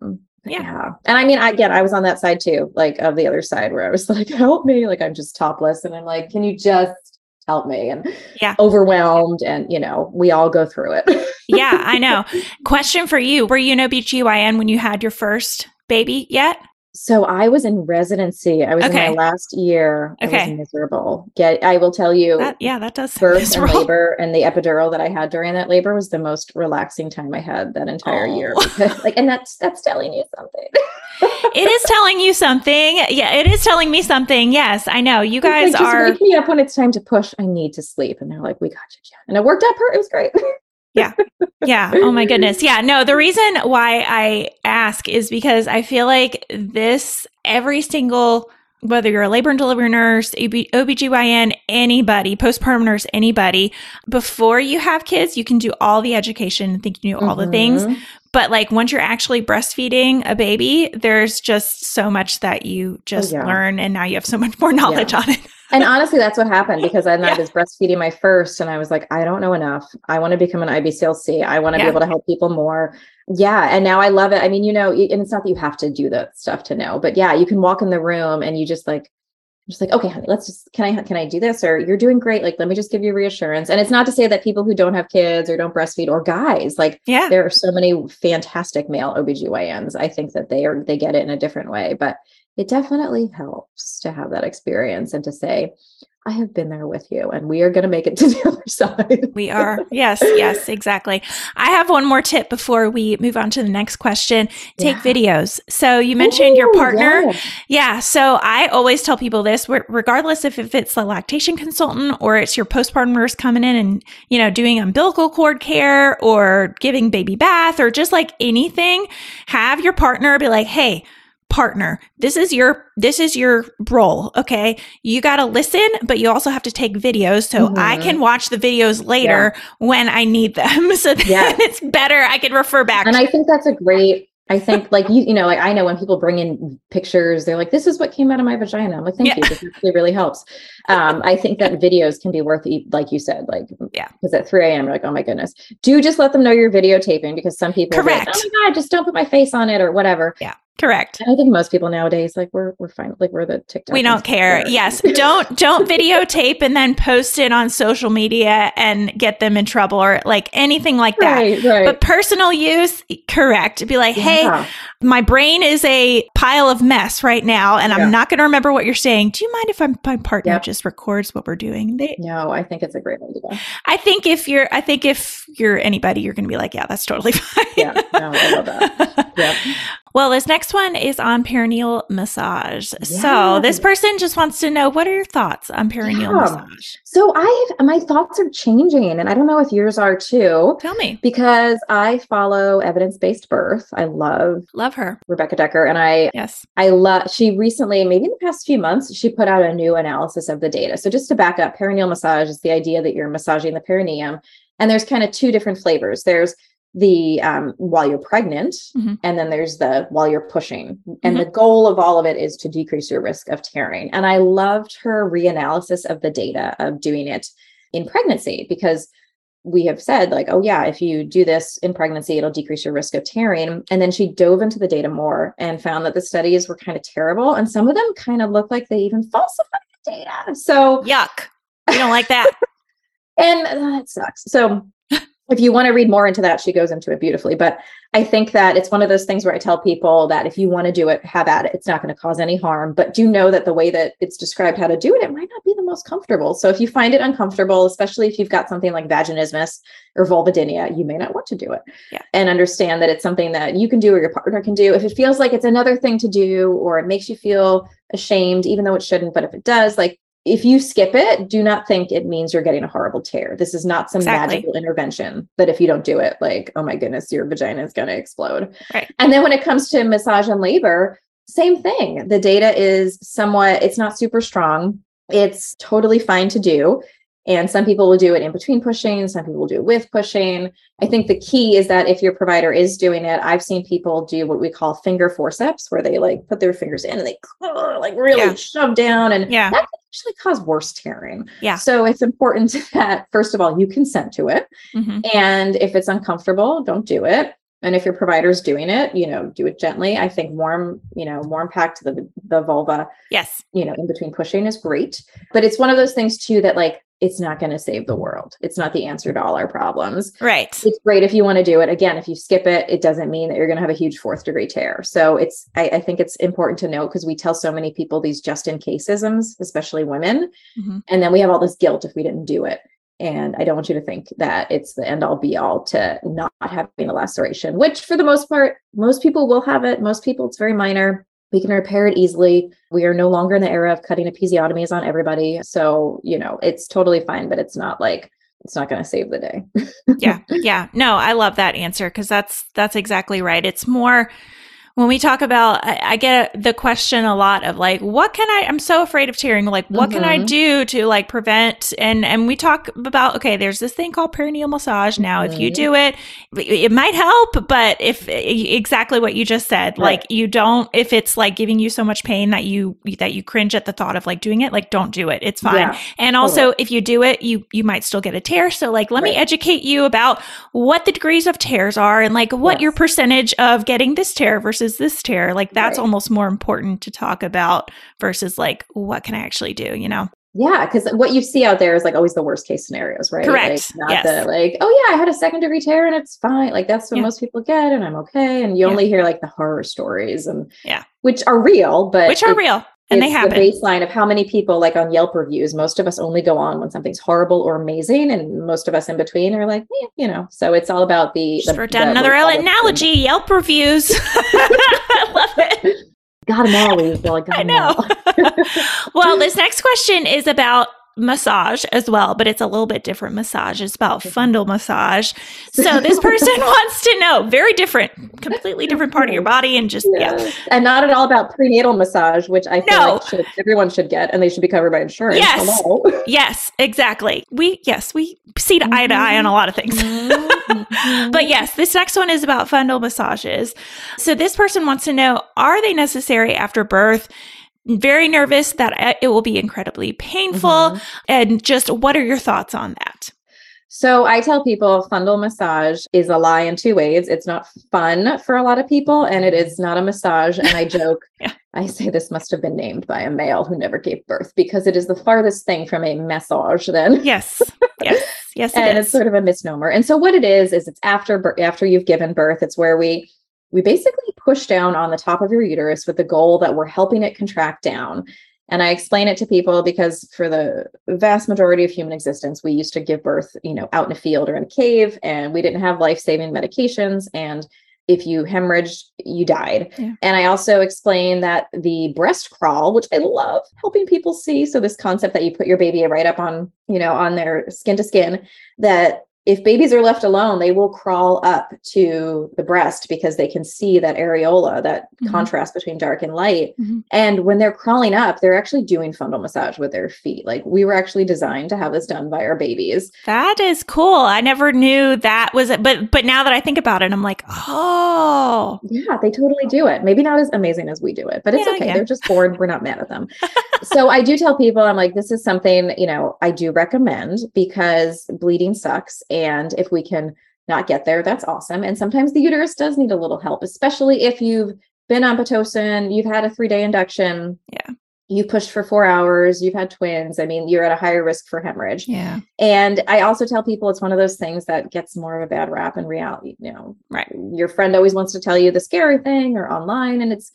Mm, but Yeah. And I mean, I again, I was on that side too, like of the other side where I was like, help me. Like I'm just topless. And I'm like, can you just help me? And Yeah. overwhelmed. And, you know, we all go through it. yeah, I know. Question for you. Were you an OBGYN when you had your first baby yet? So I was in residency. I was Okay. in my last year. I Okay. was miserable. Get I will tell you That, yeah, that does birth and labor and the epidural that I had during that labor was the most relaxing time I had that entire oh. year. Oh. Because, like, and that's that's telling you something. It is telling you something. Yeah, it is telling me something. Yes, I know. You like, guys just are. wake me up when it's time to push. I need to sleep, and they're like, "We got you, Jen." And it worked out. Per- it was great. Yeah. Yeah. Oh my goodness. Yeah. No, the reason why I ask is because I feel like this, every single, whether you're a labor and delivery nurse, OB, OBGYN, anybody, postpartum nurse, anybody, before you have kids, you can do all the education and think you knew all the things. Mm-hmm. But like once you're actually breastfeeding a baby, there's just so much that you just Oh, yeah. learn. And now you have so much more knowledge on it. And honestly, that's what happened because then Yeah. I was breastfeeding my first, and I was like, I don't know enough. I want to become an IBCLC. I want to Yeah. be able to help people more. Yeah, and now I love it. I mean, you know, and it's not that you have to do that stuff to know, but yeah, you can walk in the room and you just like, just like, okay, honey, let's just can I can I do this? Or you're doing great. Like, let me just give you reassurance. And it's not to say that people who don't have kids or don't breastfeed or guys, like Yeah. there are so many fantastic male OBGYNs. I think that they are they get it in a different way, but it definitely helps to have that experience and to say, I have been there with you and we are going to make it to the other side. We are. Yes, yes, exactly. I have one more tip before we move on to the next question. Take Yeah. videos. So you mentioned your partner. yes. Yeah. So I always tell people this, regardless if, if it's the lactation consultant or it's your postpartum nurse coming in and, you know, doing umbilical cord care or giving baby bath or just like anything, have your partner be like, Hey, partner, this is your, this is your role. Okay. You got to listen, but you also have to take videos so I Mhm. can watch the videos later when I need them. So then Yes. it's better. I can refer back. And I think that's a great, I think like you, you know, like I know when people bring in pictures, they're like, this is what came out of my vagina. I'm like, thank Yeah. you. This actually really helps. Um, I think that videos can be worth, like you said, like, Yeah. because at 3 a.m., you're like, oh my goodness. Do just let them know you're videotaping because some people, are like, Correct. oh my God, just don't put my face on it or whatever. Correct. I think most people nowadays, like we're we're fine, like we're the TikTok. We don't care. there. Yes. Don't don't videotape and then post it on social media and get them in trouble or like anything like that. right, right. But personal use, correct. Be like, hey, Yeah. my brain is a pile of mess right now, and Yeah. I'm not going to remember what you're saying. Do you mind if I'm, my partner just records what we're doing? They, no, I think it's a great idea. I think if you're, I think if you're anybody, you're going to be like, yeah, that's totally fine. Yeah, no, I love that. Yep. Well, this next one is on perineal massage. So this person just wants to know what are your thoughts on perineal Yeah. massage? So I my thoughts are changing, and I don't know if yours are too. Tell me. because I follow evidence-based birth. I love Love her. Rebecca Dekker and I Yes. I love she recently maybe in the past few months she put out a new analysis of the data. So just to back up perineal massage is the idea that you're massaging the perineum and there's kind of two different flavors. There's the um, while you're pregnant Mhm. and then there's the while you're pushing and the goal of all of it is to decrease your risk of tearing and i loved her reanalysis of the data of doing it in pregnancy because we have said like oh yeah if you do this in pregnancy it'll decrease your risk of tearing and then she dove into the data more and found that the studies were kind of terrible and some of them kind of look like they even falsified the data so Yuck. You don't like that? and that sucks. So if you want to read more into that, she goes into it beautifully. But I think that it's one of those things where I tell people that if you want to do it, have at it. It's not going to cause any harm. But do know that the way that it's described how to do it, it might not be the most comfortable. So if you find it uncomfortable, especially if you've got something like vaginismus or vulvodynia, you may not want to do it. Yeah. And understand that it's something that you can do or your partner can do. If it feels like it's another thing to do or it makes you feel ashamed, even though it shouldn't, but if it does, like if you skip it, do not think it means you're getting a horrible tear. This is not some Exactly. magical intervention that if you don't do it, like, oh my goodness, your vagina is going to explode. Right. And then when it comes to massage and labor, same thing. The data is somewhat, it's not super strong. It's totally fine to do. And some people will do it in between pushing, some people will do it with pushing. I think the key is that if your provider is doing it, I've seen people do what we call finger forceps, where they like put their fingers in and they like really Yeah. shove down. And Yeah. that actually cause worse tearing. Yeah. So it's important that, first of all, you consent to it. hmm And if it's uncomfortable, don't do it. And if your provider's doing it, you know, do it gently. I think warm, you know, warm pack to the the vulva, Yes. you know, in between pushing is great. But it's one of those things too that like it's not going to save the world. It's not the answer to all our problems. Right. It's great if you want to do it. Again, if you skip it, it doesn't mean that you're going to have a huge fourth degree tear. So it's, I, I think it's important to note because we tell so many people these just in caseisms, especially women. Mm-hmm. And then we have all this guilt if we didn't do it. And I don't want you to think that it's the end all be all to not having a laceration, which for the most part, most people will have it. Most people, it's very minor. We can repair it easily. We are no longer in the era of cutting episiotomies on everybody. So, you know, it's totally fine, but it's not like it's not going to save the day. yeah. Yeah. No, I love that answer because that's that's exactly right. It's more when we talk about I, I, get the question a lot of like what can i i'm so afraid of tearing like what mm-hmm. can i mm-hmm. do to like prevent and and we talk about okay there's this thing called perineal massage now mm-hmm. if you do it it might help but if exactly what you just said right. like you don't if it's like giving you so much pain that you that you cringe at the thought of like doing it like don't do it it's fine yeah. and also if you do it you you might still get a tear so like let right. me educate you about what the degrees of tears are and like what yes. your percentage of getting this tear versus this tear like that's right. almost more important to talk about versus like what can i actually do you know yeah, because what you see out there is like always the worst case scenarios, right? Correct. Like not yes. the like, oh yeah, I had a second degree tear and it's fine. Like that's what yeah. most people get, and I'm okay. And you yeah. only hear like the horror stories and yeah, which are real, but which are real. And they happen. The baseline of how many people like on Yelp reviews. Most of us only go on when something's horrible or amazing, and most of us in between are like, yeah, you know. So it's all about the. The, wrote down the, another analogy: Yelp reviews. I love it got them always. Like, I know. well, this next question is about massage as well, but it's a little bit different massage. It's about fundal massage. So this person wants to know very different, completely different part of your body and just yeah. yeah. And not at all about prenatal massage, which I feel no. like should, everyone should get and they should be covered by insurance. Yes. yes, exactly. We yes, we see to eye to eye on a lot of things. Mm-hmm. but yes, this next one is about fundal massages. So this person wants to know are they necessary after birth? Very nervous that it will be incredibly painful. Mm-hmm. And just what are your thoughts on that? So I tell people fundal massage is a lie in two ways. It's not fun for a lot of people and it is not a massage. And I joke, yeah. I say this must have been named by a male who never gave birth because it is the farthest thing from a massage then. Yes. Yes. Yes. and it's sort of a misnomer. And so what it is is it's after after you've given birth. It's where we we basically push down on the top of your uterus with the goal that we're helping it contract down. And I explain it to people because for the vast majority of human existence, we used to give birth, you know, out in a field or in a cave, and we didn't have life-saving medications. And if you hemorrhaged, you died. Yeah. And I also explain that the breast crawl, which I love helping people see. So this concept that you put your baby right up on, you know, on their skin to skin, that if babies are left alone, they will crawl up to the breast because they can see that areola, that mm-hmm. contrast between dark and light. Mm-hmm. And when they're crawling up, they're actually doing fundal massage with their feet. Like we were actually designed to have this done by our babies. That is cool. I never knew that was it. But but now that I think about it, I'm like, oh. Yeah, they totally do it. Maybe not as amazing as we do it, but it's yeah, okay. Yeah. They're just bored. We're not mad at them. so I do tell people, I'm like, this is something, you know, I do recommend because bleeding sucks and if we can not get there, that's awesome. And sometimes the uterus does need a little help, especially if you've been on Pitocin, you've had a three day induction. Yeah. You've pushed for four hours, you've had twins. I mean, you're at a higher risk for hemorrhage. Yeah. And I also tell people it's one of those things that gets more of a bad rap in reality. You know, right. Your friend always wants to tell you the scary thing or online, and it's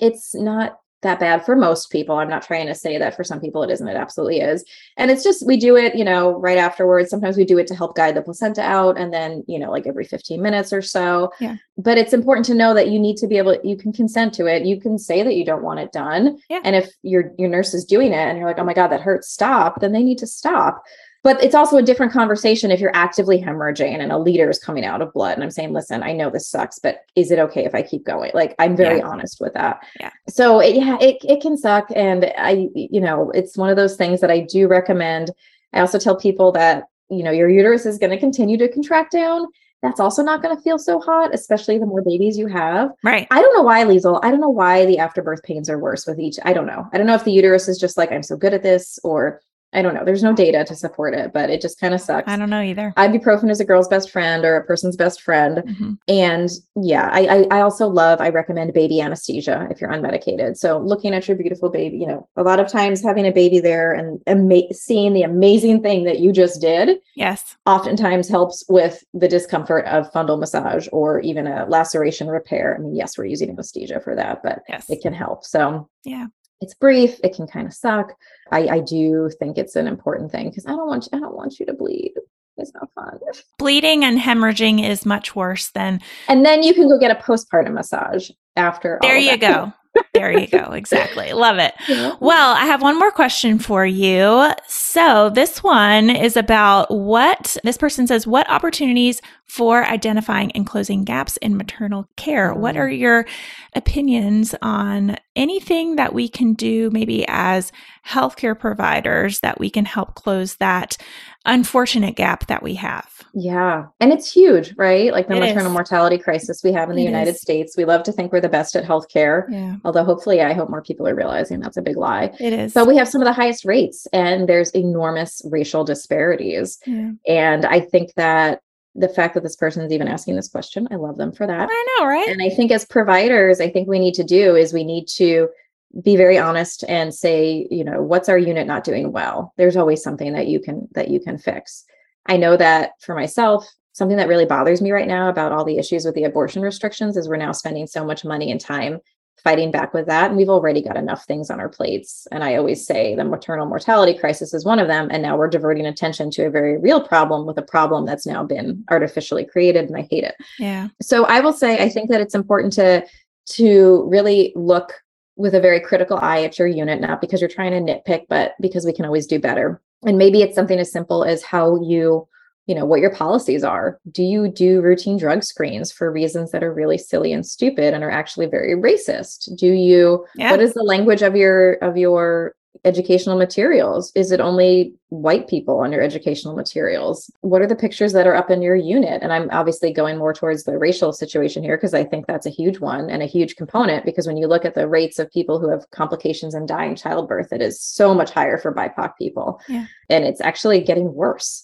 it's not that bad for most people. I'm not trying to say that for some people it isn't. It absolutely is. And it's just we do it, you know, right afterwards. Sometimes we do it to help guide the placenta out and then, you know, like every 15 minutes or so. Yeah. But it's important to know that you need to be able you can consent to it. You can say that you don't want it done. Yeah. And if your your nurse is doing it and you're like, "Oh my god, that hurts, stop." Then they need to stop but it's also a different conversation if you're actively hemorrhaging and a leader is coming out of blood and i'm saying listen i know this sucks but is it okay if i keep going like i'm very yeah. honest with that yeah so it, yeah it, it can suck and i you know it's one of those things that i do recommend i also tell people that you know your uterus is going to continue to contract down that's also not going to feel so hot, especially the more babies you have. Right. I don't know why, Liesl. I don't know why the afterbirth pains are worse with each. I don't know. I don't know if the uterus is just like, I'm so good at this, or I don't know. There's no data to support it, but it just kind of sucks. I don't know either. Ibuprofen is a girl's best friend or a person's best friend. Mm-hmm. And yeah, I, I, I also love, I recommend baby anesthesia if you're unmedicated. So looking at your beautiful baby, you know, a lot of times having a baby there and ama- seeing the amazing thing that you just did. Yes. Oftentimes helps with the discomfort of fundal massage or even a laceration repair. I mean, yes, we're using anesthesia for that, but yes. it can help. So yeah it's brief it can kind of suck i i do think it's an important thing because i don't want you, i don't want you to bleed it's not fun bleeding and hemorrhaging is much worse than and then you can go get a postpartum massage after there you go there you go. Exactly. Love it. Well, I have one more question for you. So, this one is about what this person says what opportunities for identifying and closing gaps in maternal care? What are mm-hmm. your opinions on anything that we can do, maybe as healthcare providers, that we can help close that unfortunate gap that we have? Yeah. And it's huge, right? Like the it maternal is. mortality crisis we have in the it United is. States. We love to think we're the best at healthcare. Yeah. Although hopefully I hope more people are realizing that's a big lie. It is. But we have some of the highest rates and there's enormous racial disparities. Yeah. And I think that the fact that this person is even asking this question, I love them for that. I know, right? And I think as providers, I think we need to do is we need to be very honest and say, you know, what's our unit not doing well? There's always something that you can that you can fix. I know that for myself, something that really bothers me right now about all the issues with the abortion restrictions is we're now spending so much money and time fighting back with that. And we've already got enough things on our plates. And I always say the maternal mortality crisis is one of them. And now we're diverting attention to a very real problem with a problem that's now been artificially created. And I hate it. Yeah. So I will say, I think that it's important to to really look with a very critical eye at your unit, not because you're trying to nitpick, but because we can always do better and maybe it's something as simple as how you you know what your policies are do you do routine drug screens for reasons that are really silly and stupid and are actually very racist do you yeah. what is the language of your of your educational materials? Is it only white people on your educational materials? What are the pictures that are up in your unit? And I'm obviously going more towards the racial situation here because I think that's a huge one and a huge component because when you look at the rates of people who have complications and die in childbirth, it is so much higher for BIPOC people. Yeah. And it's actually getting worse.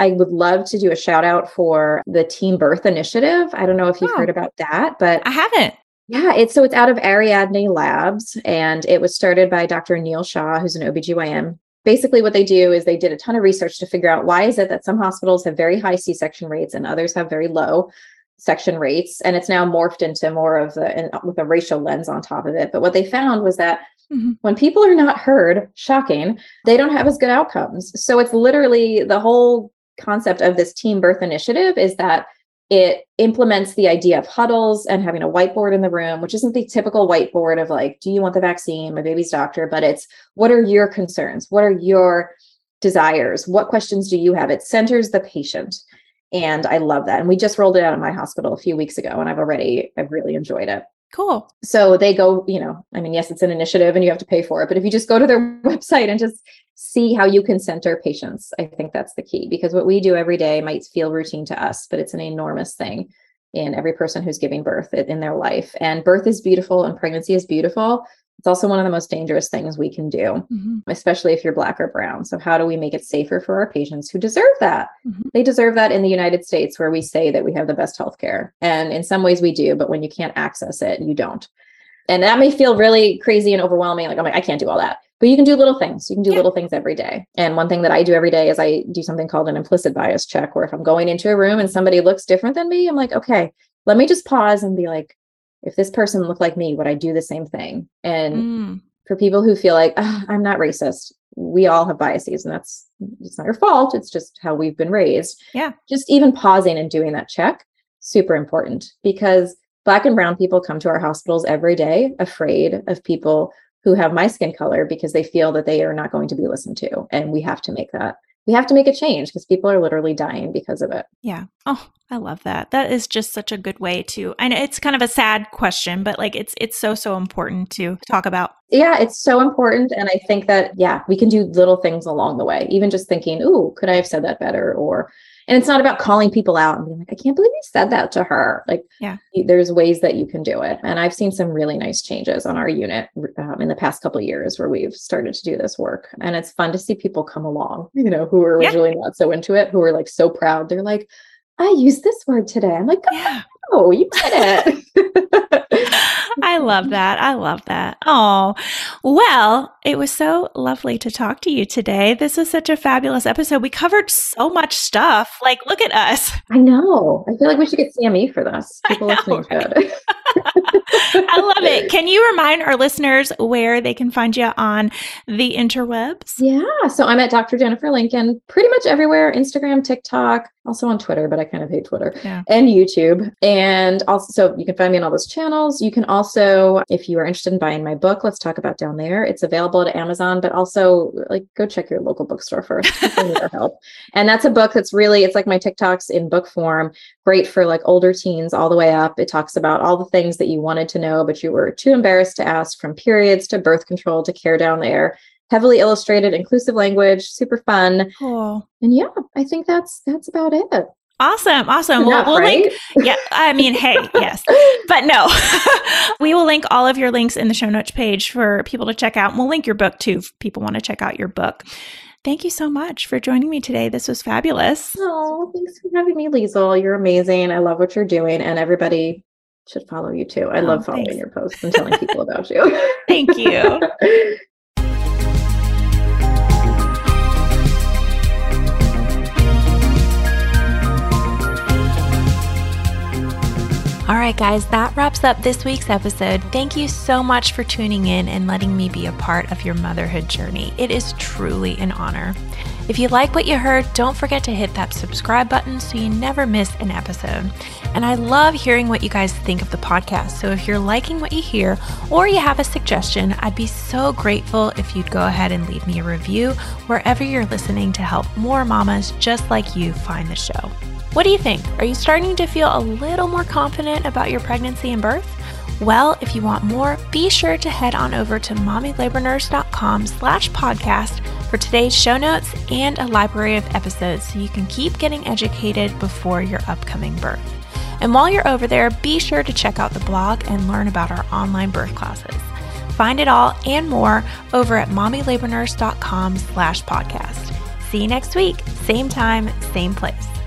I would love to do a shout out for the Team Birth Initiative. I don't know if you've oh, heard about that, but I haven't. Yeah, it's so it's out of Ariadne Labs and it was started by Dr. Neel Shah, who's an OBGYN. Basically, what they do is they did a ton of research to figure out why is it that some hospitals have very high C-section rates and others have very low section rates. And it's now morphed into more of the with a racial lens on top of it. But what they found was that mm-hmm. when people are not heard, shocking, they don't have as good outcomes. So it's literally the whole concept of this team birth initiative is that it implements the idea of huddles and having a whiteboard in the room, which isn't the typical whiteboard of like, do you want the vaccine, my baby's doctor? But it's what are your concerns? What are your desires? What questions do you have? It centers the patient. And I love that. And we just rolled it out in my hospital a few weeks ago, and I've already, I've really enjoyed it. Cool. So they go, you know, I mean, yes, it's an initiative and you have to pay for it, but if you just go to their website and just see how you can center patients, I think that's the key because what we do every day might feel routine to us, but it's an enormous thing in every person who's giving birth in their life. And birth is beautiful and pregnancy is beautiful, it's also one of the most dangerous things we can do, mm-hmm. especially if you're black or brown. So, how do we make it safer for our patients who deserve that? Mm-hmm. They deserve that in the United States, where we say that we have the best healthcare. And in some ways, we do, but when you can't access it, you don't. And that may feel really crazy and overwhelming. Like, I'm like, I can't do all that. But you can do little things. You can do yeah. little things every day. And one thing that I do every day is I do something called an implicit bias check, where if I'm going into a room and somebody looks different than me, I'm like, okay, let me just pause and be like, if this person looked like me, would I do the same thing? And mm. for people who feel like oh, I'm not racist, we all have biases, and that's it's not your fault. It's just how we've been raised. Yeah. Just even pausing and doing that check, super important because black and brown people come to our hospitals every day afraid of people who have my skin color because they feel that they are not going to be listened to. And we have to make that we have to make a change because people are literally dying because of it. Yeah. Oh, I love that. That is just such a good way to and it's kind of a sad question, but like it's it's so so important to talk about. Yeah, it's so important and I think that yeah, we can do little things along the way. Even just thinking, "Ooh, could I have said that better?" or and it's not about calling people out and being like, I can't believe you said that to her. Like, yeah, there's ways that you can do it. And I've seen some really nice changes on our unit um, in the past couple years where we've started to do this work. And it's fun to see people come along, you know, who were originally yeah. not so into it, who are like so proud. They're like, I used this word today. I'm like, yeah. oh, you did it. I love that. I love that. Oh, well, it was so lovely to talk to you today. This was such a fabulous episode. We covered so much stuff. Like, look at us. I know. I feel like we should get CME for this. People know, listening right? to it. I love it. Can you remind our listeners where they can find you on the interwebs? Yeah. So I'm at Dr. Jennifer Lincoln pretty much everywhere Instagram, TikTok, also on Twitter, but I kind of hate Twitter yeah. and YouTube. And also, so you can find me on all those channels. You can also, if you are interested in buying my book, let's talk about down there. It's available at Amazon, but also like go check your local bookstore first. need our help. And that's a book that's really, it's like my TikToks in book form, great for like older teens all the way up. It talks about all the things that you wanted to know, but you were too embarrassed to ask from periods to birth control to care down there heavily illustrated, inclusive language, super fun. Cool. And yeah, I think that's that's about it. Awesome. Awesome. Enough, we'll, we'll right? link. Yeah. I mean, hey, yes. But no, we will link all of your links in the show notes page for people to check out. And we'll link your book too if people want to check out your book. Thank you so much for joining me today. This was fabulous. Oh, thanks for having me, Liesl. You're amazing. I love what you're doing. And everybody should follow you too. I oh, love following thanks. your posts and telling people about you. Thank you. All right, guys, that wraps up this week's episode. Thank you so much for tuning in and letting me be a part of your motherhood journey. It is truly an honor. If you like what you heard, don't forget to hit that subscribe button so you never miss an episode. And I love hearing what you guys think of the podcast. So if you're liking what you hear or you have a suggestion, I'd be so grateful if you'd go ahead and leave me a review wherever you're listening to help more mamas just like you find the show. What do you think? Are you starting to feel a little more confident about your pregnancy and birth? Well, if you want more, be sure to head on over to mommylabornurse.com slash podcast for today's show notes and a library of episodes so you can keep getting educated before your upcoming birth. And while you're over there, be sure to check out the blog and learn about our online birth classes. Find it all and more over at mommylabornurse.com slash podcast. See you next week, same time, same place.